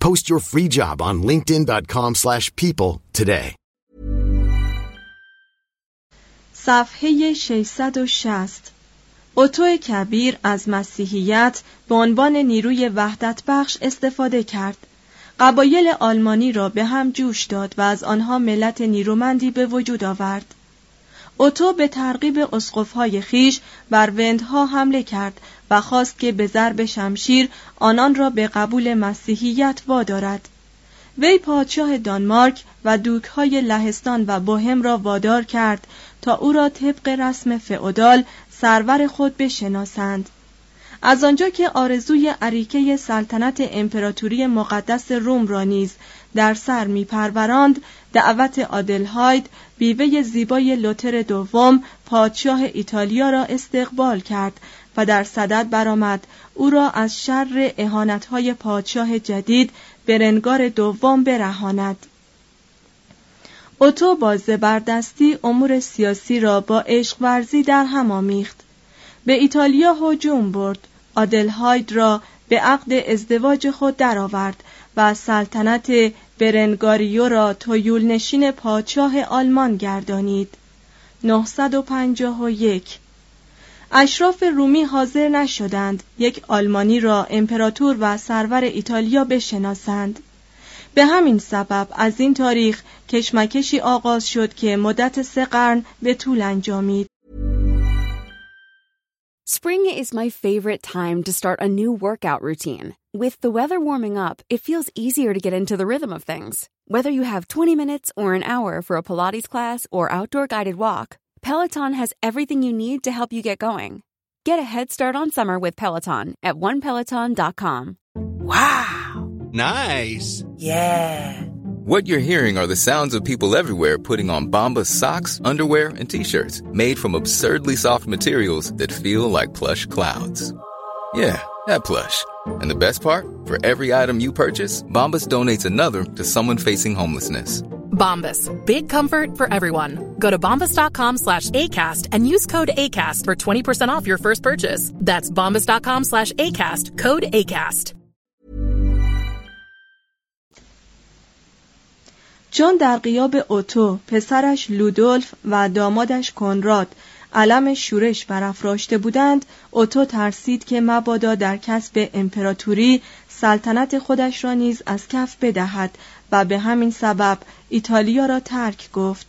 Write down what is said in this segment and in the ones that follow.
Post your free job on linkedin.com slash people today. صفحه 660 اوتو کبیر از مسیحیت به عنوان نیروی وحدت بخش استفاده کرد. قبایل آلمانی را به هم جوش داد و از آنها ملت نیرومندی به وجود آورد. اوتو به ترغیب اسقفهای خیش بر وندها حمله کرد و خواست که به ضرب شمشیر آنان را به قبول مسیحیت وادارد. وی پادشاه دانمارک و دوکهای لهستان و بوهم را وادار کرد تا او را طبق رسم فئودال سرور خود بشناسند. از آنجا که آرزوی عریکه سلطنت امپراتوری مقدس روم را نیز در سر میپروراند دعوت آدلهاید بیوه زیبای لوتر دوم پادشاه ایتالیا را استقبال کرد و در صدد برآمد. او را از شر اهانتهای پادشاه جدید برنگار دوم برهاند. اوتو با زبردستی امور سیاسی را با عشق ورزی در هم آمیخت. به ایتالیا هجوم برد. آدلهاید را به عقد ازدواج خود درآورد و سلطنت برنگاریو را تویول نشین پادشاه آلمان گردانید. 951 اشراف رومی حاضر نشدند یک آلمانی را امپراتور و سرور ایتالیا بشناسند به همین سبب از این تاریخ کشمکشی آغاز شد که مدت سه قرن به طول انجامید Spring is my favorite time to start a new workout routine. With the weather warming up, it feels easier to get into the rhythm of things. Whether you have 20 minutes or an hour for a Pilates class or outdoor guided walk, Peloton has everything you need to help you get going. Get a head start on summer with Peloton at onepeloton.com. Wow! Nice! Yeah! What you're hearing are the sounds of people everywhere putting on Bombas socks, underwear, and t-shirts made from absurdly soft materials that feel like plush clouds. Yeah, that plush. And the best part? For every item you purchase, Bombas donates another to someone facing homelessness. Bombas. Big comfort for everyone. Go to bombas.com slash ACAST and use code ACAST for 20% off your first purchase. That's bombas.com slash ACAST. Code ACAST. چون در قیاب اوتو پسرش لودولف و دامادش کنراد علم شورش برافراشته بودند اوتو ترسید که مبادا در کسب امپراتوری سلطنت خودش را نیز از کف بدهد و به همین سبب ایتالیا را ترک گفت.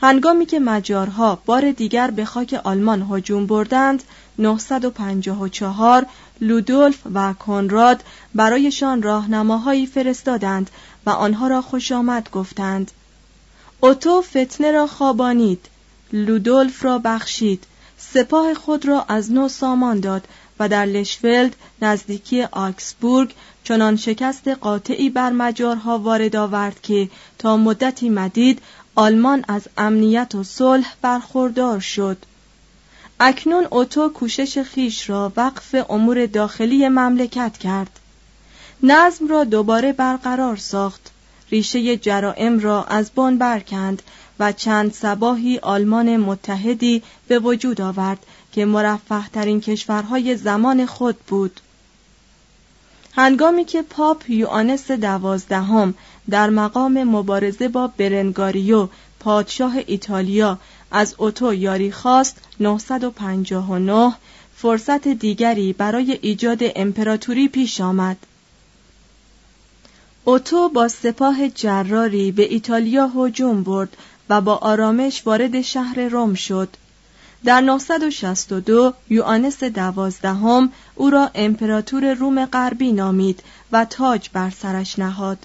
هنگامی که مجارها بار دیگر به خاک آلمان هجوم بردند 954 لودولف و کنراد برایشان راهنماهایی فرستادند و آنها را خوش آمد گفتند. اوتو فتنه را خوابانید لودولف را بخشید سپاه خود را از نو سامان داد و در لشفلد نزدیکی آکسبورگ چنان شکست قاطعی بر مجارها وارد آورد که تا مدتی مدید آلمان از امنیت و صلح برخوردار شد. اکنون اوتو کوشش خیش را وقف امور داخلی مملکت کرد. نظم را دوباره برقرار ساخت. ریشه جرائم را از بن برکند و چند سباهی آلمان متحدی به وجود آورد که مرفه ترین کشورهای زمان خود بود. هنگامی که پاپ یوانس دوازدهم در مقام مبارزه با برنگاریو پادشاه ایتالیا از اوتو یاری خواست 959 فرصت دیگری برای ایجاد امپراتوری پیش آمد. اوتو با سپاه جراری به ایتالیا هجوم برد و با آرامش وارد شهر روم شد. در 962 یوانس دوازدهم او را امپراتور روم غربی نامید و تاج بر سرش نهاد.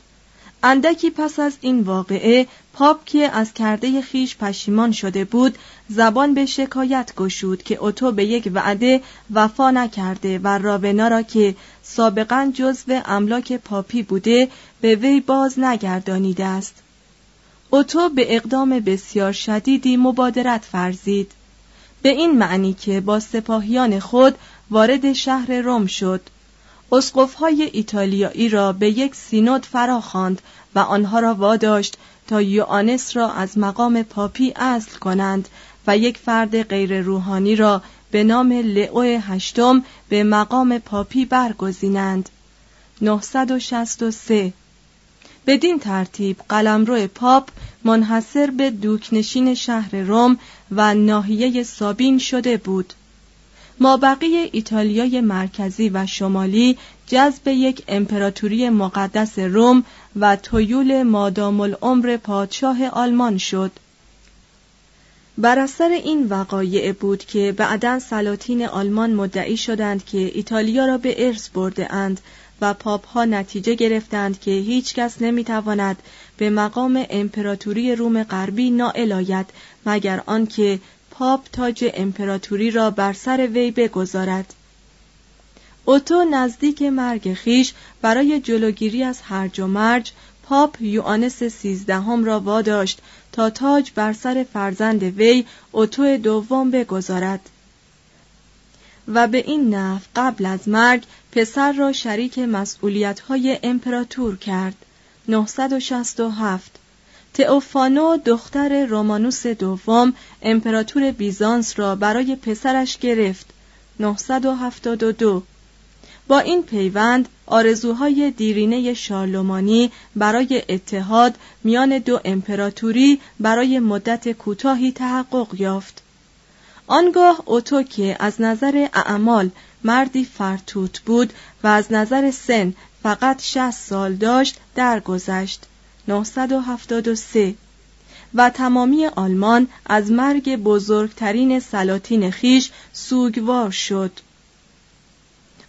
اندکی پس از این واقعه پاپ که از کرده خیش پشیمان شده بود زبان به شکایت گشود که اوتو به یک وعده وفا نکرده و راونا را که سابقا جزو املاک پاپی بوده به وی باز نگردانیده است اوتو به اقدام بسیار شدیدی مبادرت فرزید به این معنی که با سپاهیان خود وارد شهر روم شد. اسقفهای ایتالیایی را به یک سینود فراخواند و آنها را واداشت تا یوانس را از مقام پاپی اصل کنند و یک فرد غیر روحانی را به نام لئو هشتم به مقام پاپی برگزینند. 963 بدین ترتیب قلمرو پاپ منحصر به دوکنشین شهر روم و ناحیه سابین شده بود. مابقی ایتالیای مرکزی و شمالی جذب یک امپراتوری مقدس روم و تویول مادام العمر پادشاه آلمان شد. بر اثر این وقایع بود که بعدا سلاطین آلمان مدعی شدند که ایتالیا را به ارث برده و پاپ ها نتیجه گرفتند که هیچ کس نمی تواند به مقام امپراتوری روم غربی نائل آید مگر آنکه پاپ تاج امپراتوری را بر سر وی بگذارد. اوتو نزدیک مرگ خیش برای جلوگیری از هرج و مرج پاپ یوانس سیزدهم را واداشت تا تاج بر سر فرزند وی اوتو دوم بگذارد. و به این نحو قبل از مرگ پسر را شریک مسئولیت‌های امپراتور کرد. 967 تئوفانو دختر رومانوس دوم امپراتور بیزانس را برای پسرش گرفت. 972 با این پیوند آرزوهای دیرینه شارلمانی برای اتحاد میان دو امپراتوری برای مدت کوتاهی تحقق یافت. آنگاه اوتو که از نظر اعمال مردی فرتوت بود و از نظر سن فقط 60 سال داشت درگذشت. 973 و تمامی آلمان از مرگ بزرگترین سلاطین خیش سوگوار شد.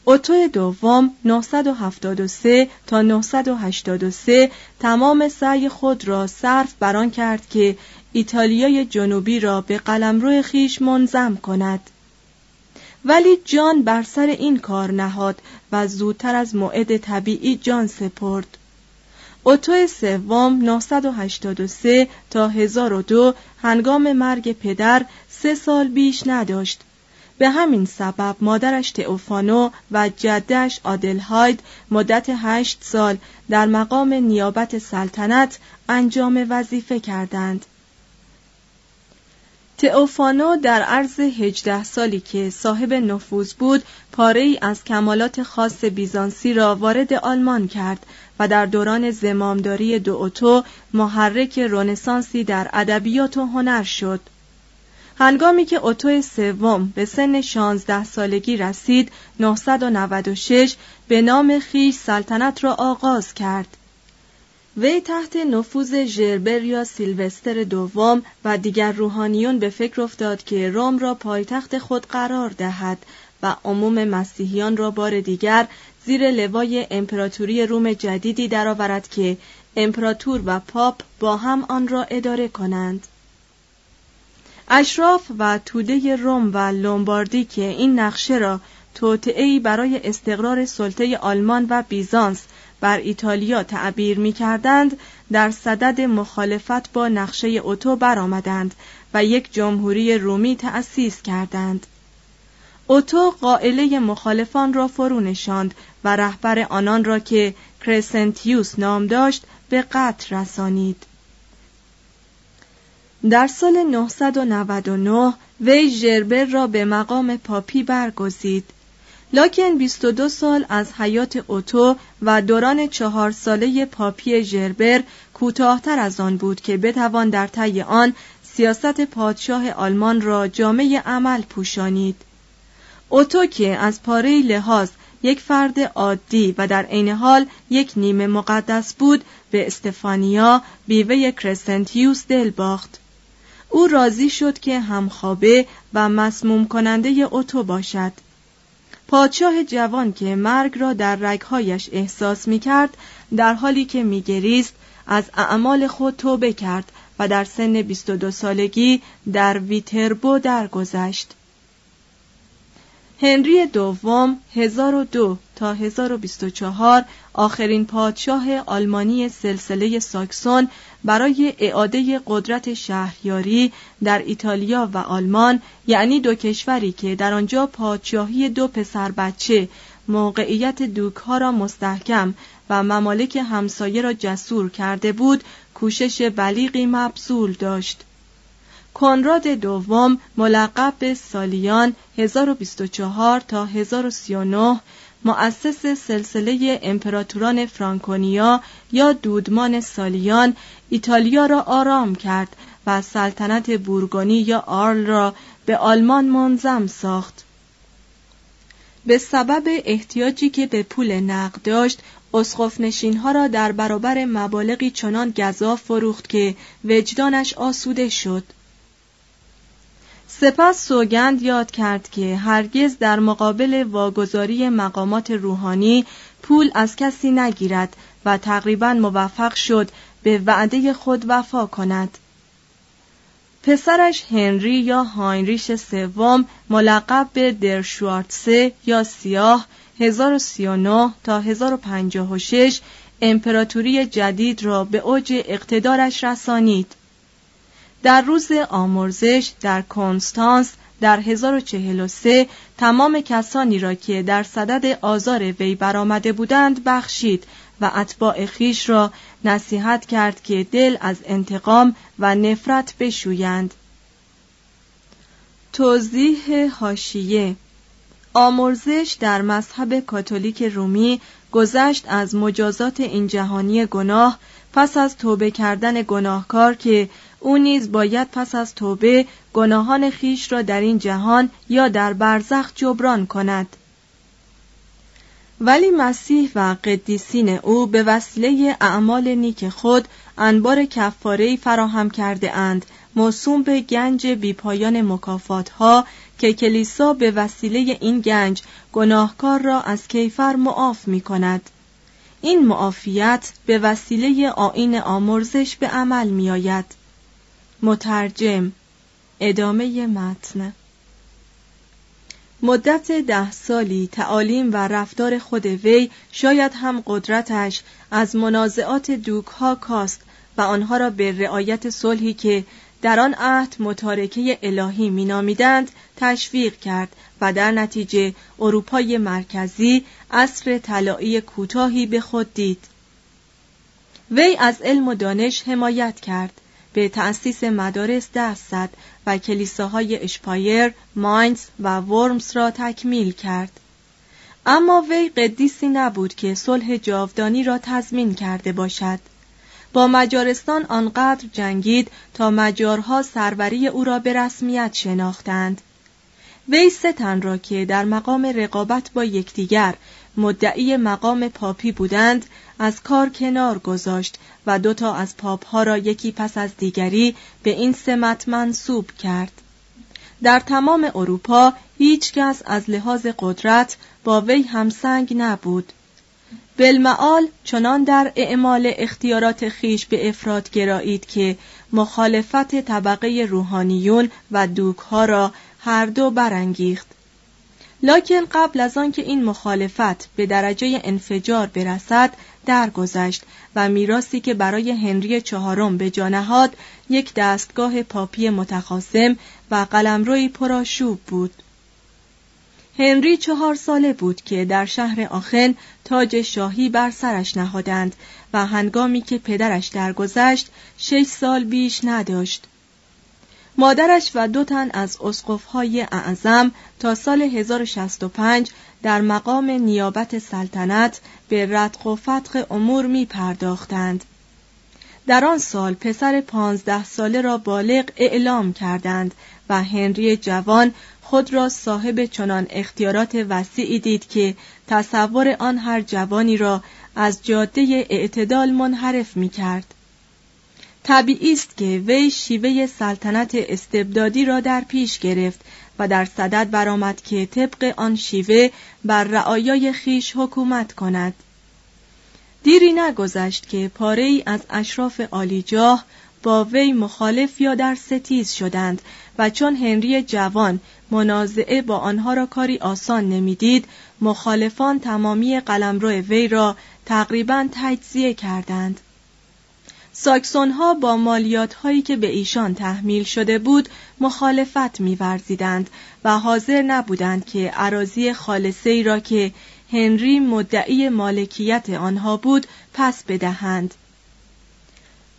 اوتو دوم 973 تا 983 تمام سعی خود را صرف بران کرد که ایتالیای جنوبی را به قلمرو خیش منظم کند. ولی جان بر سر این کار نهاد و زودتر از موعد طبیعی جان سپرد. اوتو سوم 983 تا 1002 هنگام مرگ پدر سه سال بیش نداشت. به همین سبب مادرش تئوفانو و جدش آدلهاید مدت هشت سال در مقام نیابت سلطنت انجام وظیفه کردند. تئوفانو در عرض هجده سالی که صاحب نفوذ بود پاره ای از کمالات خاص بیزانسی را وارد آلمان کرد و در دوران زمامداری دو اوتو محرک رونسانسی در ادبیات و هنر شد. هنگامی که اوتو سوم به سن 16 سالگی رسید 996 به نام خیش سلطنت را آغاز کرد. وی تحت نفوذ ژربر یا سیلوستر دوم و دیگر روحانیون به فکر افتاد که روم را پایتخت خود قرار دهد و عموم مسیحیان را بار دیگر زیر لوای امپراتوری روم جدیدی درآورد که امپراتور و پاپ با هم آن را اداره کنند. اشراف و توده روم و لومباردی که این نقشه را توطئه‌ای برای استقرار سلطه آلمان و بیزانس بر ایتالیا تعبیر می کردند در صدد مخالفت با نقشه اوتو برآمدند و یک جمهوری رومی تأسیس کردند. اوتو قائله مخالفان را فرو نشاند و رهبر آنان را که کرسنتیوس نام داشت به قتل رسانید. در سال 999 وی ژربر را به مقام پاپی برگزید. لاکن 22 سال از حیات اوتو و دوران چهار ساله پاپی ژربر کوتاهتر از آن بود که بتوان در طی آن سیاست پادشاه آلمان را جامعه عمل پوشانید. اوتو که از پاره لحاظ یک فرد عادی و در عین حال یک نیمه مقدس بود به استفانیا بیوه کرسنتیوس دل باخت. او راضی شد که همخوابه و مسموم کننده اوتو باشد. پادشاه جوان که مرگ را در رگهایش احساس می کرد در حالی که می گریست از اعمال خود توبه کرد و در سن 22 سالگی در ویتربو درگذشت. هنری دوم 1002 تا 1024 آخرین پادشاه آلمانی سلسله ساکسون برای اعاده قدرت شهریاری در ایتالیا و آلمان یعنی دو کشوری که در آنجا پادشاهی دو پسر بچه موقعیت دوک ها را مستحکم و ممالک همسایه را جسور کرده بود کوشش بلیغی مبذول داشت. کنراد دوم ملقب به سالیان 1024 تا 1039 مؤسس سلسله امپراتوران فرانکونیا یا دودمان سالیان ایتالیا را آرام کرد و سلطنت بورگونی یا آرل را به آلمان منظم ساخت. به سبب احتیاجی که به پول نقد داشت اسقف ها را در برابر مبالغی چنان گذاف فروخت که وجدانش آسوده شد. سپس سوگند یاد کرد که هرگز در مقابل واگذاری مقامات روحانی پول از کسی نگیرد و تقریبا موفق شد به وعده خود وفا کند. پسرش هنری یا هاینریش سوم ملقب به درشوارتسه یا سیاه 1039 تا 1056 امپراتوری جدید را به اوج اقتدارش رسانید. در روز آمرزش در کنستانس در 1043 تمام کسانی را که در صدد آزار وی برآمده بودند بخشید و اتباع خیش را نصیحت کرد که دل از انتقام و نفرت بشویند. توضیح هاشیه آمرزش در مذهب کاتولیک رومی گذشت از مجازات این جهانی گناه پس از توبه کردن گناهکار که او نیز باید پس از توبه گناهان خیش را در این جهان یا در برزخ جبران کند ولی مسیح و قدیسین او به وسیله اعمال نیک خود انبار کفاره فراهم کرده اند موسوم به گنج بیپایان مکافات ها که کلیسا به وسیله این گنج گناهکار را از کیفر معاف می کند. این معافیت به وسیله آین آمرزش به عمل می آید. مترجم ادامه متن. مدت ده سالی تعالیم و رفتار خود وی شاید هم قدرتش از منازعات دوک ها کاست و آنها را به رعایت صلحی که در آن عهد متارکه الهی مینامیدند تشویق کرد و در نتیجه اروپای مرکزی عصر طلایی کوتاهی به خود دید. وی از علم و دانش حمایت کرد. به تأسیس مدارس دست زد و کلیساهای اشپایر، ماینز و ورمز را تکمیل کرد. اما وی قدیسی نبود که صلح جاودانی را تضمین کرده باشد. با مجارستان آنقدر جنگید تا مجارها سروری او را به رسمیت شناختند. وی سه تن را که در مقام رقابت با یکدیگر مدعی مقام پاپی بودند از کار کنار گذاشت و دوتا از پاپ ها را یکی پس از دیگری به این سمت منصوب کرد. در تمام اروپا هیچ کس از لحاظ قدرت با وی همسنگ نبود. بالمعال چنان در اعمال اختیارات خیش به افراد گرایید که مخالفت طبقه روحانیون و دوک ها را هر دو برانگیخت. لکن قبل از آنکه این مخالفت به درجه انفجار برسد درگذشت و میراسی که برای هنری چهارم به جانهاد یک دستگاه پاپی متخاصم و قلمروی پرآشوب بود هنری چهار ساله بود که در شهر آخن تاج شاهی بر سرش نهادند و هنگامی که پدرش درگذشت شش سال بیش نداشت. مادرش و دو تن از اسقفهای اعظم تا سال 1065 در مقام نیابت سلطنت به رتق و فتق امور می پرداختند. در آن سال پسر پانزده ساله را بالغ اعلام کردند و هنری جوان خود را صاحب چنان اختیارات وسیعی دید که تصور آن هر جوانی را از جاده اعتدال منحرف می کرد. طبیعی است که وی شیوه سلطنت استبدادی را در پیش گرفت و در صدد برآمد که طبق آن شیوه بر رعایای خیش حکومت کند. دیری نگذشت که پاره ای از اشراف عالیجاه با وی مخالف یا در ستیز شدند و چون هنری جوان منازعه با آنها را کاری آسان نمی‌دید مخالفان تمامی قلمرو وی را تقریبا تجزیه کردند ساکسون ها با مالیات هایی که به ایشان تحمیل شده بود مخالفت می‌ورزیدند و حاضر نبودند که عراضی خالصه ای را که هنری مدعی مالکیت آنها بود پس بدهند.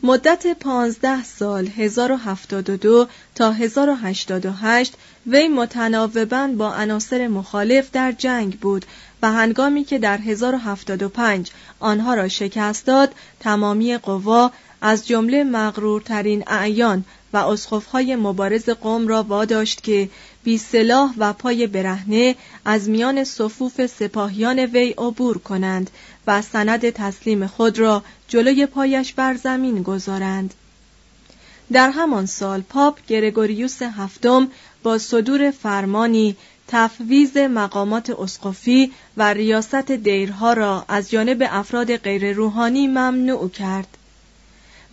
مدت پانزده سال 1072 تا 1088 وی متناوبا با عناصر مخالف در جنگ بود و هنگامی که در 1075 آنها را شکست داد تمامی قوا از جمله مغرورترین اعیان و اسخفهای مبارز قوم را واداشت که بی سلاح و پای برهنه از میان صفوف سپاهیان وی عبور کنند و سند تسلیم خود را جلوی پایش بر زمین گذارند. در همان سال پاپ گرگوریوس هفتم با صدور فرمانی تفویز مقامات اسقفی و ریاست دیرها را از جانب افراد غیر روحانی ممنوع کرد.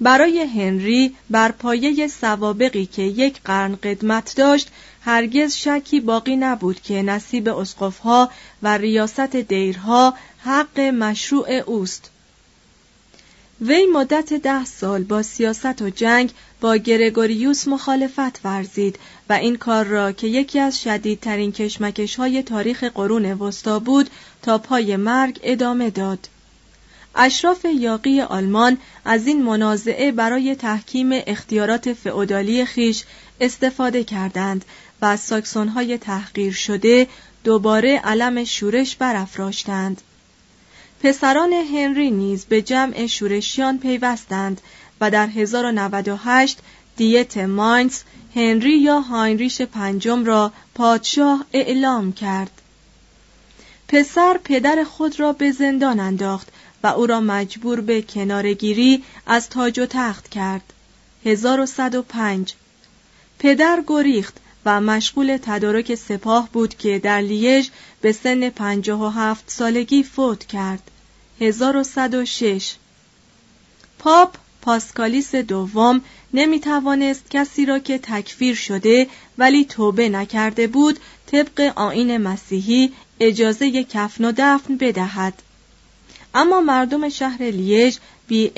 برای هنری بر پایه سوابقی که یک قرن قدمت داشت هرگز شکی باقی نبود که نصیب اسقفها و ریاست دیرها حق مشروع اوست وی مدت ده سال با سیاست و جنگ با گرگوریوس مخالفت ورزید و این کار را که یکی از شدیدترین کشمکش های تاریخ قرون وسطا بود تا پای مرگ ادامه داد. اشراف یاقی آلمان از این منازعه برای تحکیم اختیارات فئودالی خیش استفاده کردند و از ساکسونهای تحقیر شده دوباره علم شورش برافراشتند. پسران هنری نیز به جمع شورشیان پیوستند و در 1098 دیت ماینز هنری یا هاینریش پنجم را پادشاه اعلام کرد. پسر پدر خود را به زندان انداخت و او را مجبور به کنارگیری از تاج و تخت کرد. 1105 پدر گریخت و مشغول تدارک سپاه بود که در لیژ به سن پنجاه و هفت سالگی فوت کرد. 1106 پاپ پاسکالیس دوم نمی توانست کسی را که تکفیر شده ولی توبه نکرده بود طبق آین مسیحی اجازه کفن و دفن بدهد. اما مردم شهر لیژ بی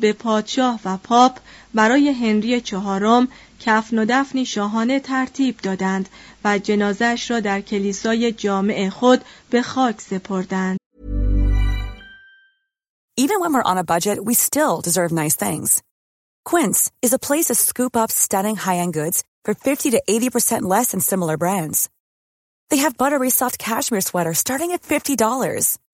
به پادشاه و پاپ برای هنری چهارم کفن و دفنی شاهانه ترتیب دادند و جنازش را در کلیسای جامع خود به خاک سپردند. Even when we're on a budget, we still deserve nice things. Quince is a place to scoop up stunning high-end goods for 50 to 80% less than similar brands. They have buttery soft cashmere sweaters starting at $50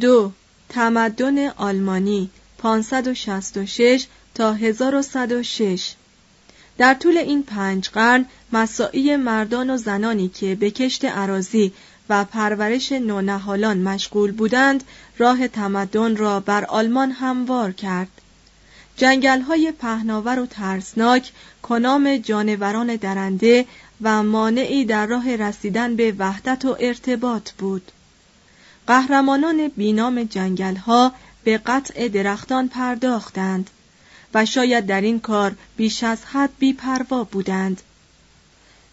دو تمدن آلمانی 566 تا 1106 در طول این پنج قرن مساعی مردان و زنانی که به کشت عراضی و پرورش نونهالان مشغول بودند راه تمدن را بر آلمان هموار کرد. جنگل های پهناور و ترسناک کنام جانوران درنده و مانعی در راه رسیدن به وحدت و ارتباط بود. قهرمانان بینام جنگل ها به قطع درختان پرداختند و شاید در این کار بیش از حد بیپروا بودند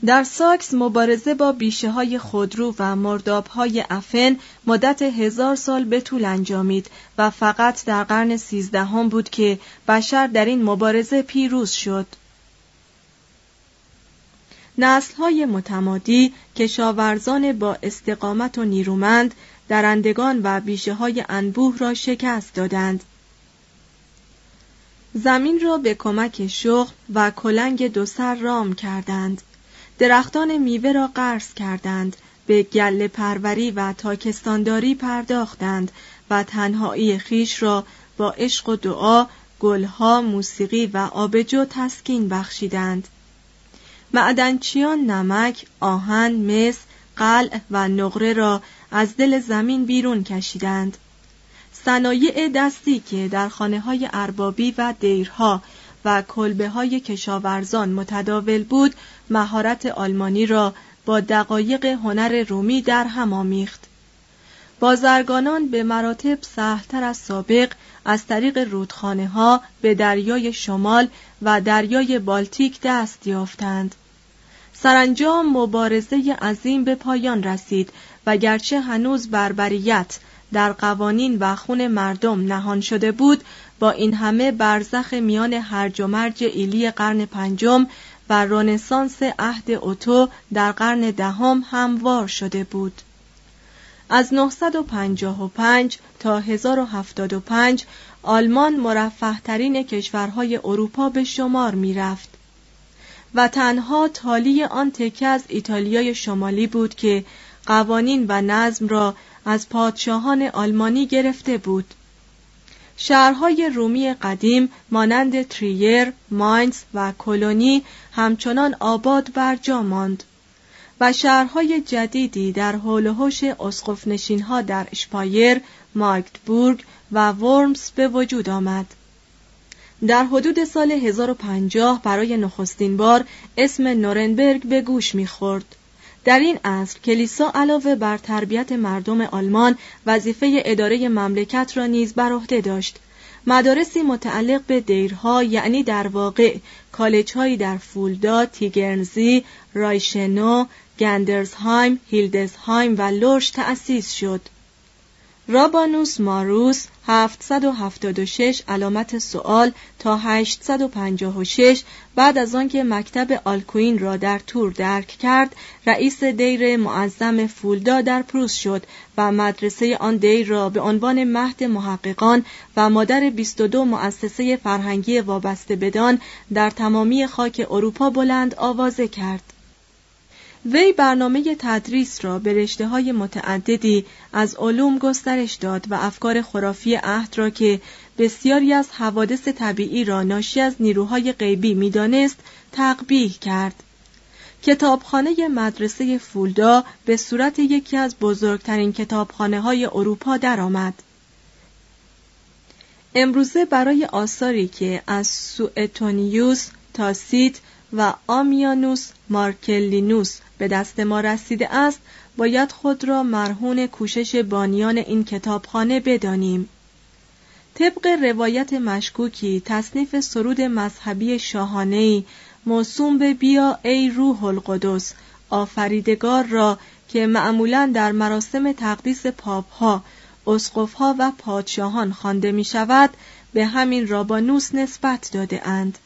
در ساکس مبارزه با بیشه های خودرو و مرداب های افن مدت هزار سال به طول انجامید و فقط در قرن سیزدهم بود که بشر در این مبارزه پیروز شد. نسل های متمادی کشاورزان با استقامت و نیرومند درندگان و بیشه های انبوه را شکست دادند. زمین را به کمک شغل و کلنگ دو سر رام کردند. درختان میوه را قرض کردند به گل پروری و تاکستانداری پرداختند و تنهایی خیش را با عشق و دعا گلها موسیقی و آبجو تسکین بخشیدند معدنچیان نمک آهن مس قلع و نقره را از دل زمین بیرون کشیدند. صنایع دستی که در خانه های اربابی و دیرها و کلبه های کشاورزان متداول بود مهارت آلمانی را با دقایق هنر رومی در هم آمیخت. بازرگانان به مراتب سهلتر از سابق از طریق رودخانه ها به دریای شمال و دریای بالتیک دست یافتند. سرانجام مبارزه عظیم به پایان رسید و گرچه هنوز بربریت در قوانین و خون مردم نهان شده بود با این همه برزخ میان هرج و مرج ایلی قرن پنجم و رنسانس عهد اوتو در قرن دهم هموار شده بود. از 955 تا 1075 آلمان مرفه ترین کشورهای اروپا به شمار می رفت و تنها تالی آن تکه از ایتالیای شمالی بود که قوانین و نظم را از پادشاهان آلمانی گرفته بود شهرهای رومی قدیم مانند تریر، ماینز و کلونی همچنان آباد بر جا ماند و شهرهای جدیدی در حول و حوش ها در اشپایر، ماگدبورگ و ورمز به وجود آمد. در حدود سال 1050 برای نخستین بار اسم نورنبرگ به گوش می‌خورد. در این عصر کلیسا علاوه بر تربیت مردم آلمان وظیفه اداره مملکت را نیز بر عهده داشت مدارسی متعلق به دیرها یعنی در واقع کالجهایی در فولدا، تیگرنزی، رایشنو، گندرزهایم، هیلدزهایم و لورش تأسیس شد. رابانوس ماروس 776 علامت سوال تا 856 بعد از آنکه مکتب آلکوین را در تور درک کرد رئیس دیر معظم فولدا در پروس شد و مدرسه آن دیر را به عنوان مهد محققان و مادر 22 مؤسسه فرهنگی وابسته بدان در تمامی خاک اروپا بلند آوازه کرد. وی برنامه تدریس را به رشته های متعددی از علوم گسترش داد و افکار خرافی عهد را که بسیاری از حوادث طبیعی را ناشی از نیروهای غیبی می‌دانست تقبیح کرد کتابخانه مدرسه فولدا به صورت یکی از بزرگترین کتابخانه های اروپا درآمد. امروزه برای آثاری که از سوئتونیوس، تاسیت و آمیانوس مارکلینوس به دست ما رسیده است باید خود را مرهون کوشش بانیان این کتابخانه بدانیم طبق روایت مشکوکی تصنیف سرود مذهبی شاهانهی موسوم به بیا ای روح القدس آفریدگار را که معمولا در مراسم تقدیس پاپ ها، اسقف ها و پادشاهان خوانده می شود به همین رابانوس نسبت داده اند.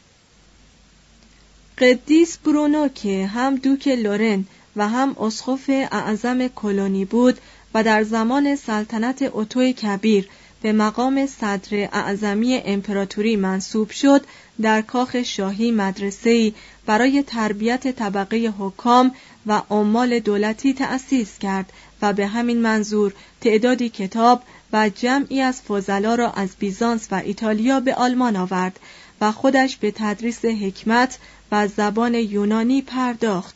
قدیس برونو که هم دوک لورن و هم اسقف اعظم کلونی بود و در زمان سلطنت اوتو کبیر به مقام صدر اعظمی امپراتوری منصوب شد در کاخ شاهی مدرسه‌ای برای تربیت طبقه حکام و عمال دولتی تأسیس کرد و به همین منظور تعدادی کتاب و جمعی از فضلا را از بیزانس و ایتالیا به آلمان آورد و خودش به تدریس حکمت و زبان یونانی پرداخت.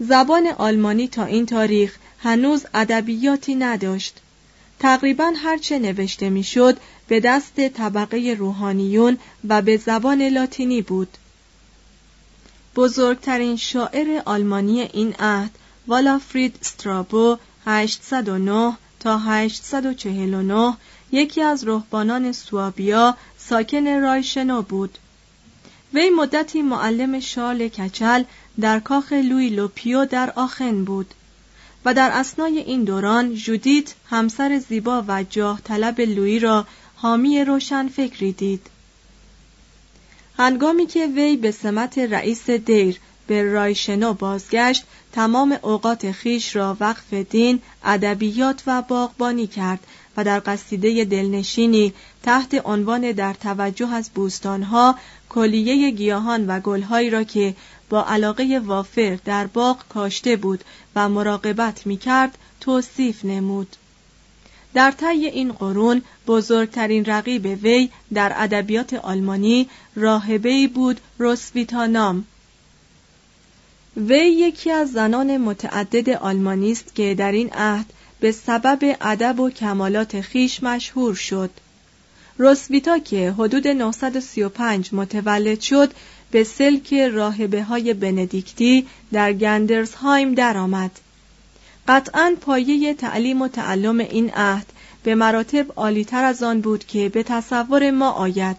زبان آلمانی تا این تاریخ هنوز ادبیاتی نداشت. تقریبا هرچه نوشته می‌شد به دست طبقه روحانیون و به زبان لاتینی بود. بزرگترین شاعر آلمانی این عهد والافرید استرابو 809 تا 849 یکی از رهبانان سوابیا ساکن رایشنو بود. وی مدتی معلم شارل کچل در کاخ لوی لوپیو در آخن بود و در اسنای این دوران جودیت همسر زیبا و جاه طلب لوی را حامی روشن فکری دید. هنگامی که وی به سمت رئیس دیر به رایشنو بازگشت تمام اوقات خیش را وقف دین، ادبیات و باغبانی کرد و در قصیده دلنشینی تحت عنوان در توجه از بوستانها کلیه گیاهان و گلهایی را که با علاقه وافر در باغ کاشته بود و مراقبت می کرد توصیف نمود. در طی این قرون بزرگترین رقیب وی در ادبیات آلمانی راهبه‌ای بود روسویتا نام وی یکی از زنان متعدد آلمانی است که در این عهد به سبب ادب و کمالات خیش مشهور شد روسویتا که حدود 935 متولد شد به سلک راهبه های بندیکتی در گندرزهایم درآمد. قطعا پایه تعلیم و تعلم این عهد به مراتب عالیتر از آن بود که به تصور ما آید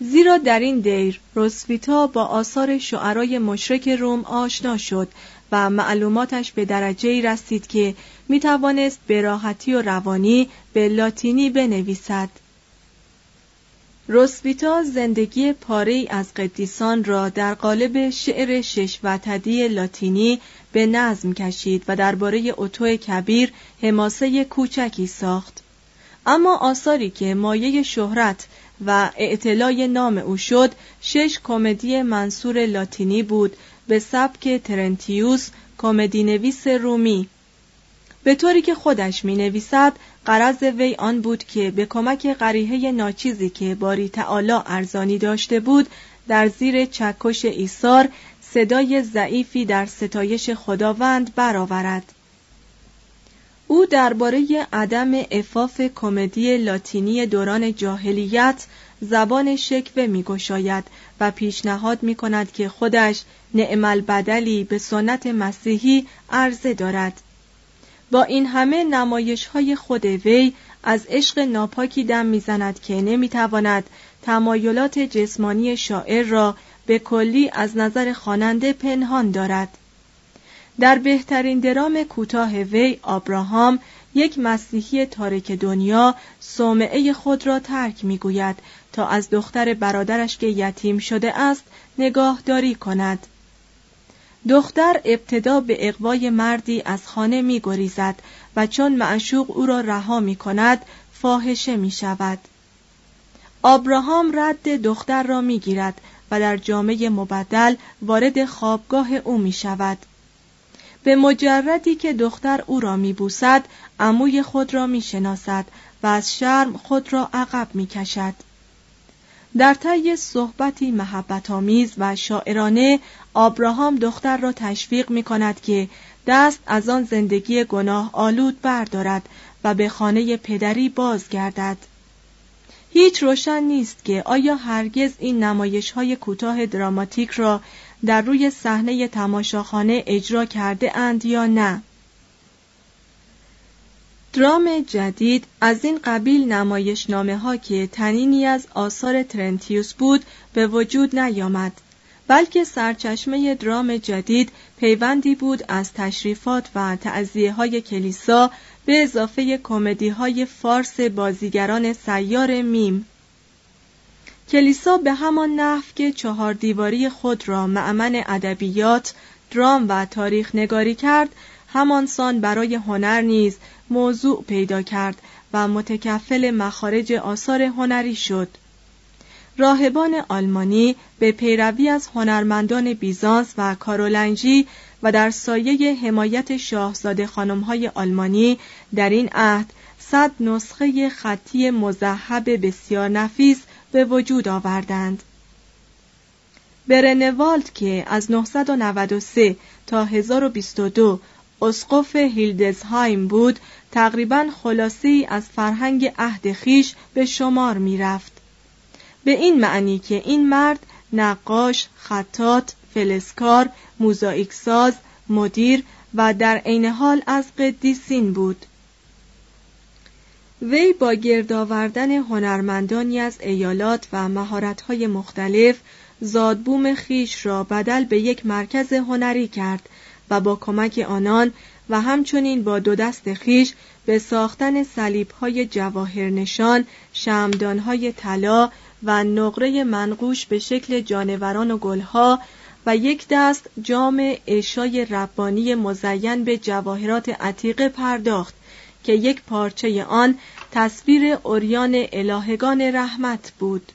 زیرا در این دیر روسویتا با آثار شعرای مشرک روم آشنا شد و معلوماتش به درجه رسید که می توانست به راحتی و روانی به لاتینی بنویسد. روسویتا زندگی پاره از قدیسان را در قالب شعر شش وتدی لاتینی به نظم کشید و درباره اوتو کبیر حماسه کوچکی ساخت. اما آثاری که مایه شهرت و اعتلای نام او شد شش کمدی منصور لاتینی بود به سبک ترنتیوس کمدی نویس رومی به طوری که خودش می نویسد قرض وی آن بود که به کمک قریحه ناچیزی که باری تعالی ارزانی داشته بود در زیر چکش ایثار صدای ضعیفی در ستایش خداوند برآورد. او درباره عدم افاف کمدی لاتینی دوران جاهلیت زبان شکوه میگشاید و پیشنهاد می کند که خودش نعمل بدلی به سنت مسیحی عرضه دارد. با این همه نمایش های خود وی از عشق ناپاکی دم می‌زند که نمی‌تواند تمایلات جسمانی شاعر را به کلی از نظر خواننده پنهان دارد. در بهترین درام کوتاه وی آبراهام یک مسیحی تارک دنیا صومعه خود را ترک می‌گوید تا از دختر برادرش که یتیم شده است نگاهداری کند. دختر ابتدا به اقوای مردی از خانه می گریزد و چون معشوق او را رها می کند فاحشه می شود. آبراهام رد دختر را می گیرد و در جامعه مبدل وارد خوابگاه او می شود. به مجردی که دختر او را می بوسد عموی خود را می شناسد و از شرم خود را عقب می کشد. در طی صحبتی محبت آمیز و شاعرانه آبراهام دختر را تشویق می کند که دست از آن زندگی گناه آلود بردارد و به خانه پدری بازگردد. هیچ روشن نیست که آیا هرگز این نمایش های کوتاه دراماتیک را در روی صحنه تماشاخانه اجرا کرده اند یا نه. درام جدید از این قبیل نمایش نامه ها که تنینی از آثار ترنتیوس بود به وجود نیامد بلکه سرچشمه درام جدید پیوندی بود از تشریفات و تعذیه های کلیسا به اضافه کمدی های فارس بازیگران سیار میم کلیسا به همان نحو که چهار دیواری خود را معمن ادبیات، درام و تاریخ نگاری کرد، همانسان برای هنر نیز موضوع پیدا کرد و متکفل مخارج آثار هنری شد. راهبان آلمانی به پیروی از هنرمندان بیزانس و کارولنجی و در سایه حمایت شاهزاده خانمهای آلمانی در این عهد صد نسخه خطی مذهب بسیار نفیس به وجود آوردند. برنوالد که از 993 تا 1022 اسقف هیلدزهایم بود تقریبا خلاصی از فرهنگ عهد خیش به شمار می رفت. به این معنی که این مرد نقاش، خطات، فلسکار، موزاییک ساز، مدیر و در عین حال از قدیسین بود. وی با گرد آوردن هنرمندانی از ایالات و مهارت‌های مختلف زادبوم خیش را بدل به یک مرکز هنری کرد و با کمک آنان و همچنین با دو دست خیش به ساختن صلیب‌های جواهرنشان، شمدانهای طلا و نقره منقوش به شکل جانوران و گلها و یک دست جام اشای ربانی مزین به جواهرات عتیقه پرداخت که یک پارچه آن تصویر اوریان الهگان رحمت بود.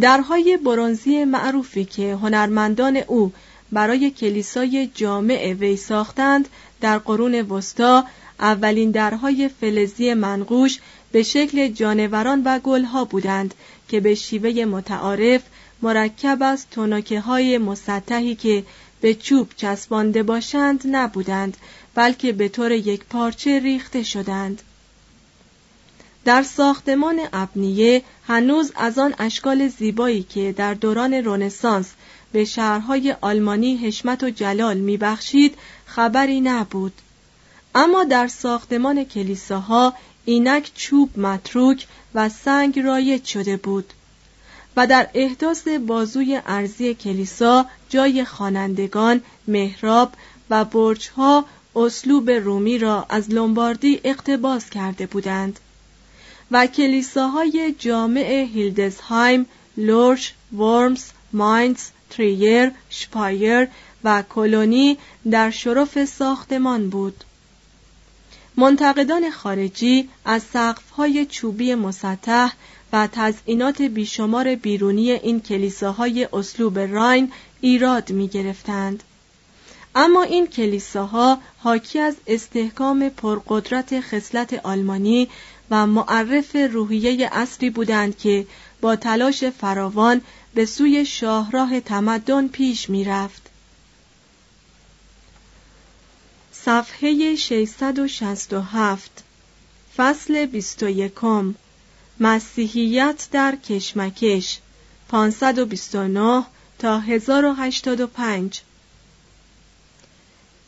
درهای برونزی معروفی که هنرمندان او برای کلیسای جامع وی ساختند در قرون وسطا اولین درهای فلزی منقوش به شکل جانوران و گلها بودند که به شیوه متعارف مرکب از تناکه های مسطحی که به چوب چسبانده باشند نبودند بلکه به طور یک پارچه ریخته شدند. در ساختمان ابنیه هنوز از آن اشکال زیبایی که در دوران رونسانس به شهرهای آلمانی حشمت و جلال میبخشید خبری نبود. اما در ساختمان کلیساها اینک چوب متروک و سنگ رایج شده بود و در احداث بازوی ارزی کلیسا جای خوانندگان محراب و برجها اسلوب رومی را از لومباردی اقتباس کرده بودند و کلیساهای جامع هیلدزهایم، لورش، ورمز، ماینز، تریر، شپایر و کلونی در شرف ساختمان بود. منتقدان خارجی از سقف‌های چوبی مسطح و تزئینات بیشمار بیرونی این کلیساهای اسلوب راین ایراد می گرفتند. اما این کلیساها حاکی از استحکام پرقدرت خصلت آلمانی و معرف روحیه اصری بودند که با تلاش فراوان به سوی شاهراه تمدن پیش می رفت. صفحه 667 فصل 21 مسیحیت در کشمکش 529 تا 1085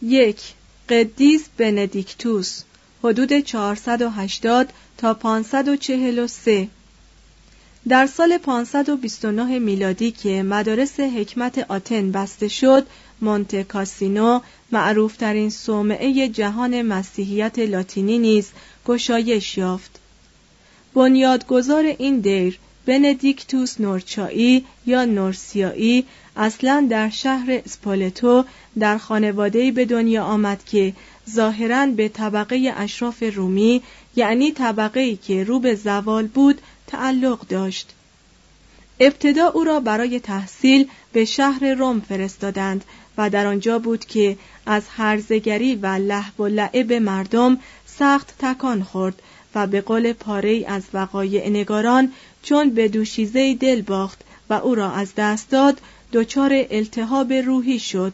یک قدیس بندیکتوس حدود 480 تا 543 در سال 529 میلادی که مدارس حکمت آتن بسته شد مونته کاسینو معروفترین صومعه جهان مسیحیت لاتینی نیز گشایش یافت. بنیادگذار این دیر بندیکتوس نورچایی یا نورسیایی اصلا در شهر اسپالتو در خانواده‌ای به دنیا آمد که ظاهرا به طبقه اشراف رومی یعنی طبقه که رو به زوال بود تعلق داشت. ابتدا او را برای تحصیل به شهر روم فرستادند و در آنجا بود که از هرزگری و لحو و لعب مردم سخت تکان خورد و به قول پاره از وقایع نگاران چون به دوشیزه دل باخت و او را از دست داد دچار التهاب روحی شد.